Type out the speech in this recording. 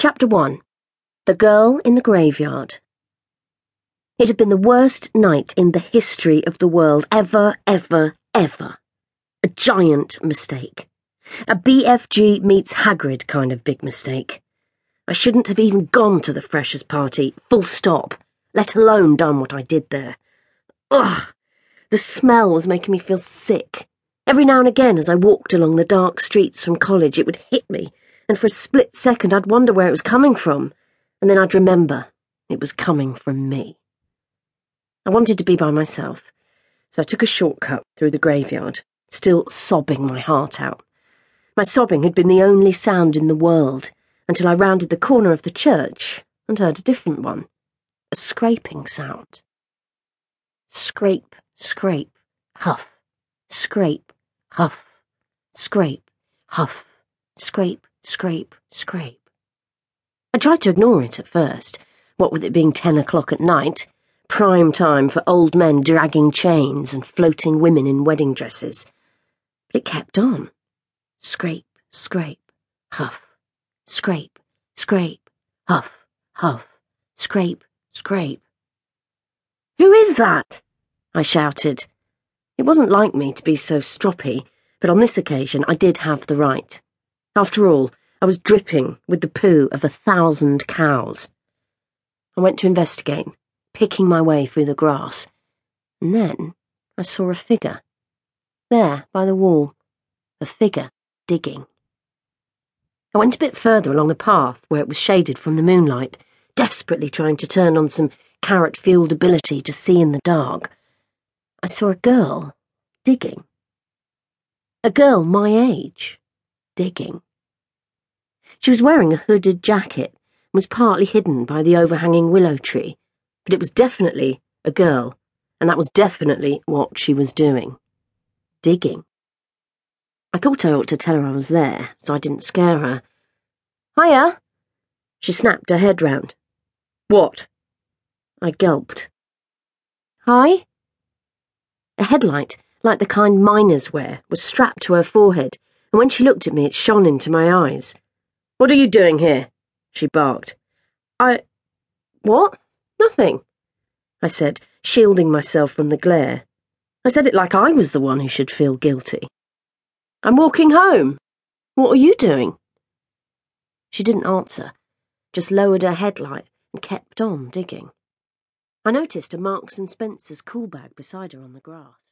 Chapter 1 The Girl in the Graveyard. It had been the worst night in the history of the world, ever, ever, ever. A giant mistake. A BFG meets Hagrid kind of big mistake. I shouldn't have even gone to the freshers' party, full stop, let alone done what I did there. Ugh! The smell was making me feel sick. Every now and again, as I walked along the dark streets from college, it would hit me and for a split second I'd wonder where it was coming from, and then I'd remember it was coming from me. I wanted to be by myself, so I took a shortcut through the graveyard, still sobbing my heart out. My sobbing had been the only sound in the world until I rounded the corner of the church and heard a different one a scraping sound. Scrape, scrape, huff, scrape, huff, scrape, huff, scrape, scrape, scrape. I tried to ignore it at first, what with it being ten o'clock at night, prime time for old men dragging chains and floating women in wedding dresses. But it kept on. Scrape, scrape, huff, scrape, scrape, huff, huff, scrape, scrape. Who is that? I shouted. It wasn't like me to be so stroppy, but on this occasion I did have the right. After all, I was dripping with the poo of a thousand cows. I went to investigate, picking my way through the grass, and then I saw a figure. There, by the wall, a figure digging. I went a bit further along the path where it was shaded from the moonlight, desperately trying to turn on some carrot fueled ability to see in the dark. I saw a girl digging. A girl my age digging. She was wearing a hooded jacket and was partly hidden by the overhanging willow tree, but it was definitely a girl, and that was definitely what she was doing. Digging. I thought I ought to tell her I was there, so I didn't scare her. Hiya! She snapped her head round. What? I gulped. Hi? A headlight, like the kind miners wear, was strapped to her forehead and when she looked at me, it shone into my eyes. What are you doing here? she barked. I. What? Nothing, I said, shielding myself from the glare. I said it like I was the one who should feel guilty. I'm walking home. What are you doing? She didn't answer, just lowered her headlight and kept on digging. I noticed a Marks and Spencer's cool bag beside her on the grass.